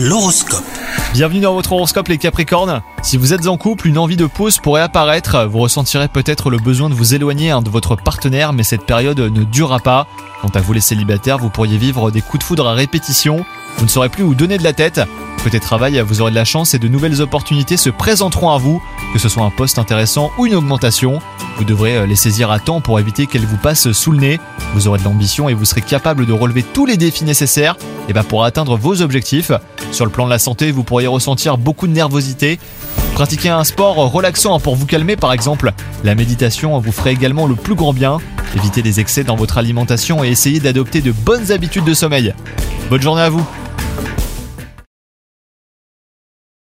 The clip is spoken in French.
L'horoscope. Bienvenue dans votre horoscope les Capricornes. Si vous êtes en couple, une envie de pause pourrait apparaître. Vous ressentirez peut-être le besoin de vous éloigner hein, de votre partenaire, mais cette période ne durera pas. Quant à vous les célibataires, vous pourriez vivre des coups de foudre à répétition. Vous ne saurez plus où donner de la tête. Côté travail, vous aurez de la chance et de nouvelles opportunités se présenteront à vous, que ce soit un poste intéressant ou une augmentation. Vous devrez euh, les saisir à temps pour éviter qu'elles vous passent sous le nez. Vous aurez de l'ambition et vous serez capable de relever tous les défis nécessaires et bah, pour atteindre vos objectifs. Sur le plan de la santé, vous pourriez ressentir beaucoup de nervosité. Pratiquez un sport relaxant pour vous calmer par exemple. La méditation vous ferait également le plus grand bien. Évitez les excès dans votre alimentation et essayez d'adopter de bonnes habitudes de sommeil. Bonne journée à vous